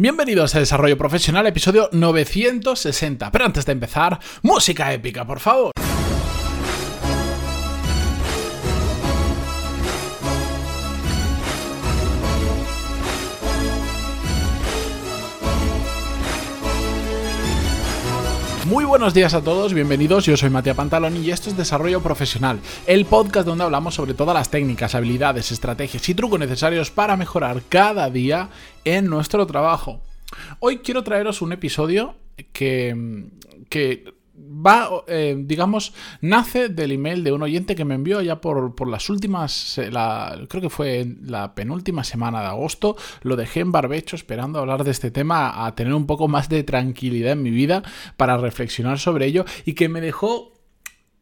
Bienvenidos a Desarrollo Profesional, episodio 960. Pero antes de empezar, música épica, por favor. Muy buenos días a todos, bienvenidos. Yo soy Matías Pantaloni y esto es Desarrollo Profesional, el podcast donde hablamos sobre todas las técnicas, habilidades, estrategias y trucos necesarios para mejorar cada día en nuestro trabajo. Hoy quiero traeros un episodio que, que va, eh, digamos, nace del email de un oyente que me envió ya por, las últimas, creo que fue la penúltima semana de agosto, lo dejé en barbecho esperando hablar de este tema, a tener un poco más de tranquilidad en mi vida para reflexionar sobre ello y que me dejó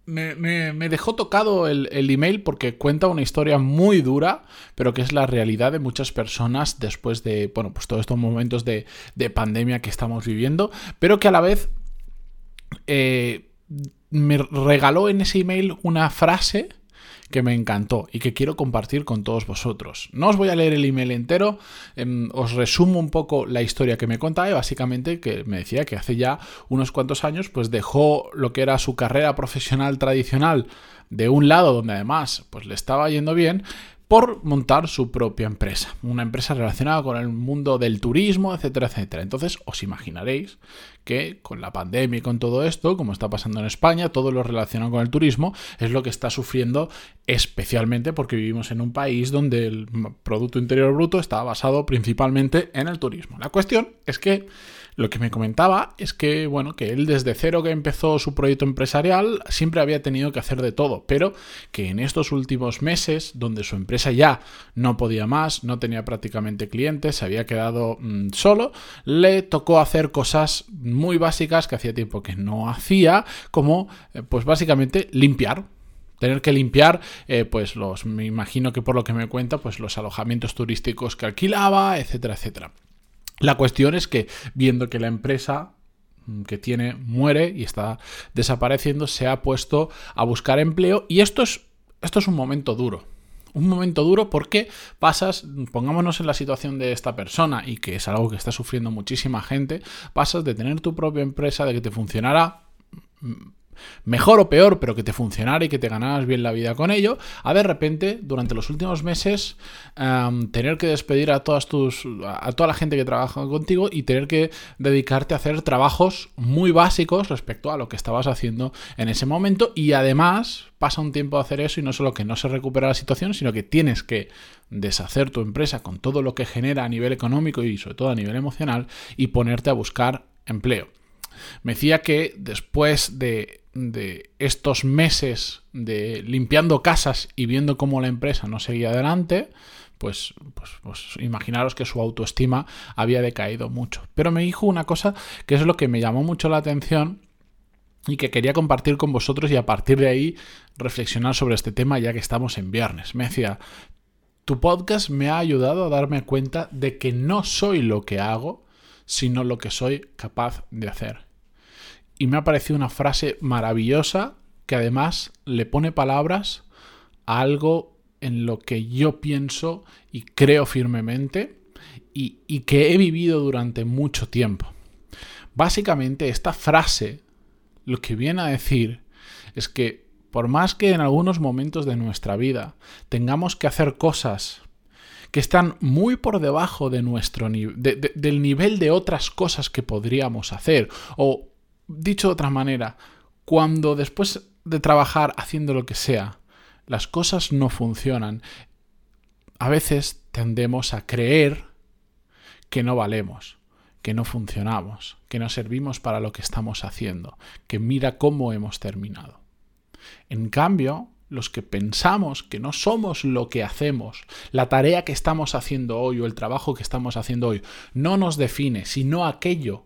me, dejó tocado el, email porque cuenta una historia muy dura, pero que es la realidad de muchas personas después de, bueno, pues todos estos momentos de, de pandemia que estamos viviendo, pero que a la vez eh, me regaló en ese email una frase que me encantó y que quiero compartir con todos vosotros. No os voy a leer el email entero, em, os resumo un poco la historia que me contaba básicamente que me decía que hace ya unos cuantos años pues dejó lo que era su carrera profesional tradicional de un lado donde además pues le estaba yendo bien, por montar su propia empresa, una empresa relacionada con el mundo del turismo, etcétera, etcétera. Entonces os imaginaréis que con la pandemia y con todo esto, como está pasando en España, todo lo relacionado con el turismo es lo que está sufriendo especialmente porque vivimos en un país donde el Producto Interior Bruto está basado principalmente en el turismo. La cuestión es que lo que me comentaba es que, bueno, que él desde cero que empezó su proyecto empresarial siempre había tenido que hacer de todo, pero que en estos últimos meses, donde su empresa ya no podía más, no tenía prácticamente clientes, se había quedado mm, solo, le tocó hacer cosas muy básicas que hacía tiempo que no hacía, como, eh, pues básicamente limpiar, tener que limpiar, eh, pues los, me imagino que por lo que me cuenta, pues los alojamientos turísticos que alquilaba, etcétera, etcétera. La cuestión es que viendo que la empresa mm, que tiene muere y está desapareciendo, se ha puesto a buscar empleo y esto es, esto es un momento duro. Un momento duro porque pasas, pongámonos en la situación de esta persona y que es algo que está sufriendo muchísima gente, pasas de tener tu propia empresa, de que te funcionara mm, mejor o peor, pero que te funcionara y que te ganaras bien la vida con ello, a de repente, durante los últimos meses, tener que despedir a todas tus. a toda la gente que trabaja contigo y tener que dedicarte a hacer trabajos muy básicos respecto a lo que estabas haciendo en ese momento. Y además, pasa un tiempo de hacer eso y no solo que no se recupera la situación, sino que tienes que deshacer tu empresa con todo lo que genera a nivel económico y sobre todo a nivel emocional y ponerte a buscar empleo. Me decía que después de, estos meses de limpiando casas y viendo cómo la empresa no seguía adelante, pues, pues, pues, imaginaros que su autoestima había decaído mucho. Pero me dijo una cosa que es lo que me llamó mucho la atención y que quería compartir con vosotros y a partir de ahí reflexionar sobre este tema ya que estamos en viernes. Me decía, tu podcast me ha ayudado a darme cuenta de que no soy lo que hago, sino lo que soy capaz de hacer y me ha parecido una frase maravillosa que además le pone palabras a algo en lo que yo pienso y creo firmemente y, y, que he vivido durante mucho tiempo. Básicamente esta frase lo que viene a decir es que por más que en algunos momentos de nuestra vida tengamos que hacer cosas que están muy por debajo de nuestro del nivel de otras cosas que podríamos hacer o Dicho de otra manera, cuando después de trabajar haciendo lo que sea, las cosas no funcionan, a veces tendemos a creer que no valemos, que no funcionamos, que no servimos para lo que estamos haciendo, que mira cómo hemos terminado. En cambio, los que pensamos que no somos lo que hacemos, la tarea que estamos haciendo hoy o el trabajo que estamos haciendo hoy, no nos define, sino aquello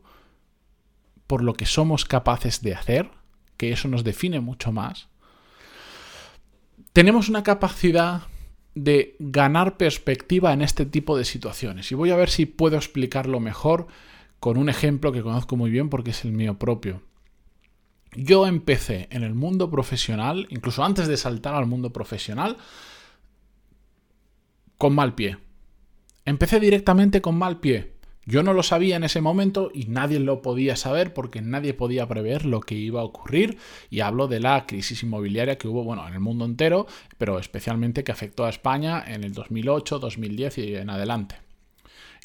por lo que somos capaces de hacer, que eso nos define mucho más, tenemos una capacidad de ganar perspectiva en este tipo de situaciones. Y voy a ver si puedo explicarlo mejor con un ejemplo que conozco muy bien porque es el mío propio. Yo empecé en el mundo profesional, incluso antes de saltar al mundo profesional, con mal pie. Empecé directamente con mal pie. Yo no lo sabía en ese momento y nadie lo podía saber porque nadie podía prever lo que iba a ocurrir y hablo de la crisis inmobiliaria que hubo, bueno, en el mundo entero, pero especialmente que afectó a España en el 2008, 2010 y en adelante.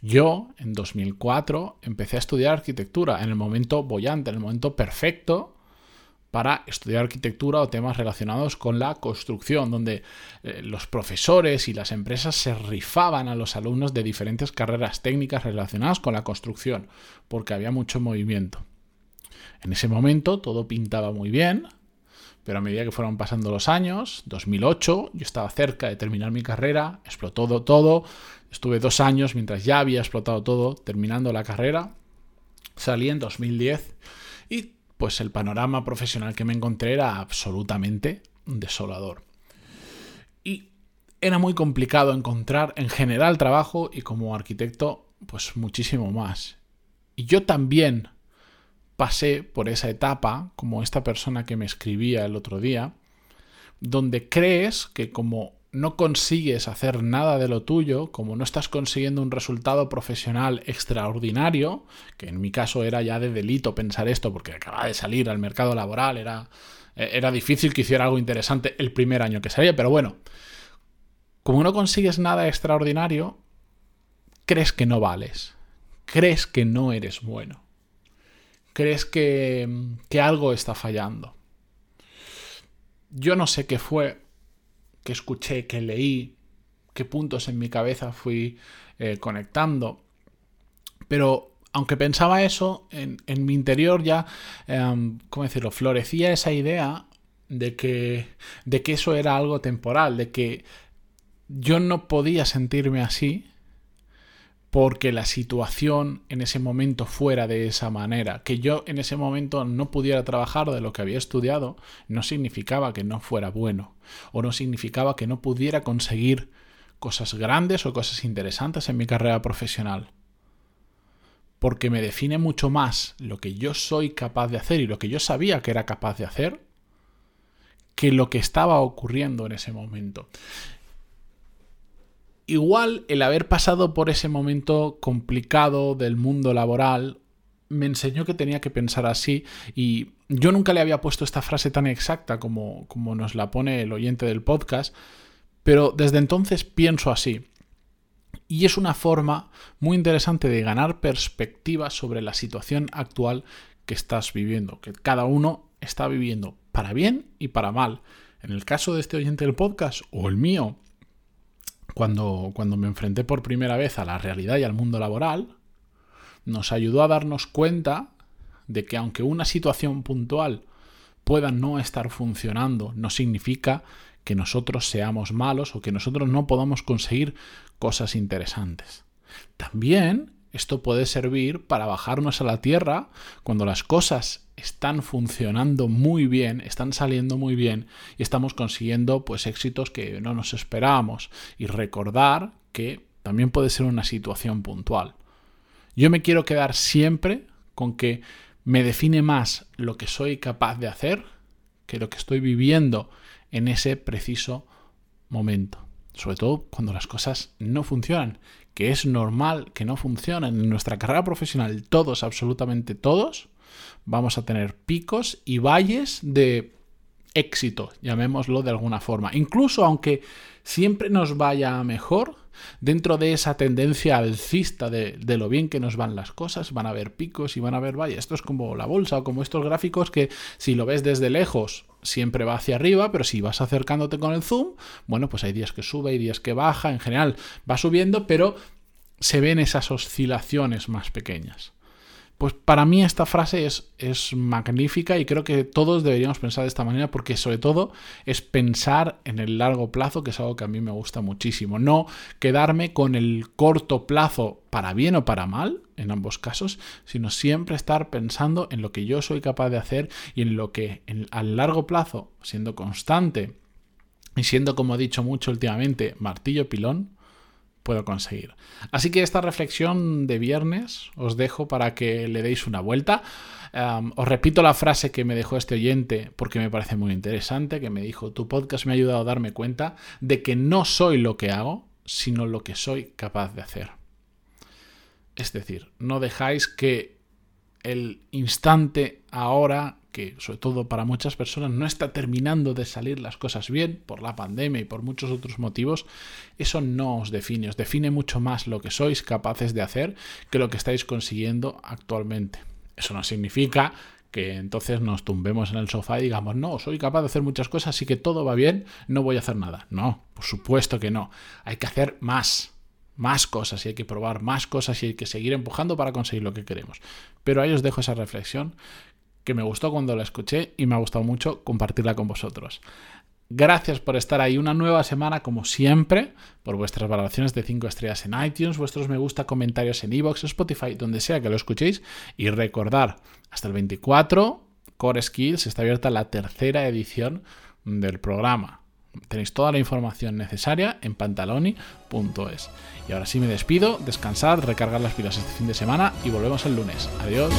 Yo, en 2004, empecé a estudiar arquitectura en el momento bollante, en el momento perfecto para estudiar arquitectura o temas relacionados con la construcción, donde eh, los profesores y las empresas se rifaban a los alumnos de diferentes carreras técnicas relacionadas con la construcción, porque había mucho movimiento. En ese momento todo pintaba muy bien, pero a medida que fueron pasando los años, 2008, yo estaba cerca de terminar mi carrera, explotó todo, estuve dos años mientras ya había explotado todo, terminando la carrera, salí en 2010 y pues el panorama profesional que me encontré era absolutamente desolador. Y era muy complicado encontrar en general trabajo y como arquitecto pues muchísimo más. Y yo también pasé por esa etapa, como esta persona que me escribía el otro día, donde crees que como no consigues hacer nada de lo tuyo, como no estás consiguiendo un resultado profesional extraordinario, que en mi caso era ya de delito pensar esto porque acababa de salir al mercado laboral, era, era difícil que hiciera algo interesante el primer año que salía, pero bueno, como no consigues nada extraordinario, crees que no vales, crees que no eres bueno, crees que, que algo está fallando. Yo no sé qué fue, que escuché, que leí, qué puntos en mi cabeza fui eh, conectando. Pero aunque pensaba eso, en, mi interior ya, em, ¿cómo decirlo?, florecía esa idea de que, de que eso era algo temporal, de que yo no podía sentirme así porque la situación en ese momento fuera de esa manera. Que yo en ese momento no pudiera trabajar de lo que había estudiado no significaba que no fuera bueno o no significaba que no pudiera conseguir cosas grandes o cosas interesantes en mi carrera profesional. Porque me define mucho más lo que yo soy capaz de hacer y lo que yo sabía que era capaz de hacer que lo que estaba ocurriendo en ese momento igual el haber pasado por ese momento complicado del mundo laboral me enseñó que tenía que pensar así y yo nunca le había puesto esta frase tan exacta como, como nos la pone el oyente del podcast, pero desde entonces pienso así. Y es una forma muy interesante de ganar perspectiva sobre la situación actual que estás viviendo, que cada uno está viviendo para bien y para mal. En el caso de este oyente del podcast o el mío, cuando, cuando me enfrenté por primera vez a la realidad y al mundo laboral, nos ayudó a darnos cuenta de que aunque una situación puntual pueda no estar funcionando, no significa que nosotros seamos malos o que nosotros no podamos conseguir cosas interesantes. También esto puede servir para bajarnos a la tierra cuando las cosas están funcionando muy bien, están saliendo muy bien y estamos consiguiendo pues éxitos que no nos esperábamos y recordar que también puede ser una situación puntual. Yo me quiero quedar siempre con que me define más lo que soy capaz de hacer que lo que estoy viviendo en ese preciso momento sobre todo cuando las cosas no funcionan, que es normal que no funcionen. En nuestra carrera profesional, todos, absolutamente todos, vamos a tener picos y valles de éxito, llamémoslo de alguna forma. Incluso aunque siempre nos vaya mejor, dentro de esa tendencia alcista de, lo bien que nos van las cosas, van a haber picos y van a haber valles. Esto es como la bolsa o como estos gráficos que si lo ves desde lejos siempre va hacia arriba, pero si vas acercándote con el zoom, bueno, pues hay días que sube, hay días que baja, en general va subiendo, pero se ven esas oscilaciones más pequeñas. Pues para mí esta frase es, es, magnífica y creo que todos deberíamos pensar de esta manera porque sobre todo es pensar en el largo plazo, que es algo que a mí me gusta muchísimo. No quedarme con el corto plazo para bien o para mal, en ambos casos, sino siempre estar pensando en lo que yo soy capaz de hacer y en lo que en, a largo plazo, siendo constante y siendo, como he dicho mucho últimamente, martillo pilón, puedo conseguir. Así que esta reflexión de viernes os dejo para que le deis una vuelta. os repito la frase que me dejó este oyente porque me parece muy interesante, que me dijo, tu podcast me ha ayudado a darme cuenta de que no soy lo que hago, sino lo que soy capaz de hacer. Es decir, no dejáis que el instante ahora, que sobre todo para muchas personas no está terminando de salir las cosas bien por la pandemia y por muchos otros motivos, eso no os define, os define mucho más lo que sois capaces de hacer que lo que estáis consiguiendo actualmente. Eso no significa que entonces nos tumbemos en el sofá y digamos, no, soy capaz de hacer muchas cosas, así que todo va bien, no voy a hacer nada. No, por supuesto que no. Hay que hacer más, más cosas y hay que probar más cosas y hay que seguir empujando para conseguir lo que queremos. Pero ahí os dejo esa reflexión que me gustó cuando la escuché y me ha gustado mucho compartirla con vosotros. Gracias por estar ahí una nueva semana, como siempre, por vuestras valoraciones de 5 estrellas en iTunes, vuestros me gusta, comentarios en iVoox, Spotify, donde sea que lo escuchéis. Y recordar, hasta el 24, Core Skills, está abierta la tercera edición del programa. Tenéis toda la información necesaria en pantaloni.es. Y ahora sí me despido, descansar, recargar las pilas este fin de semana y volvemos el lunes. Adiós.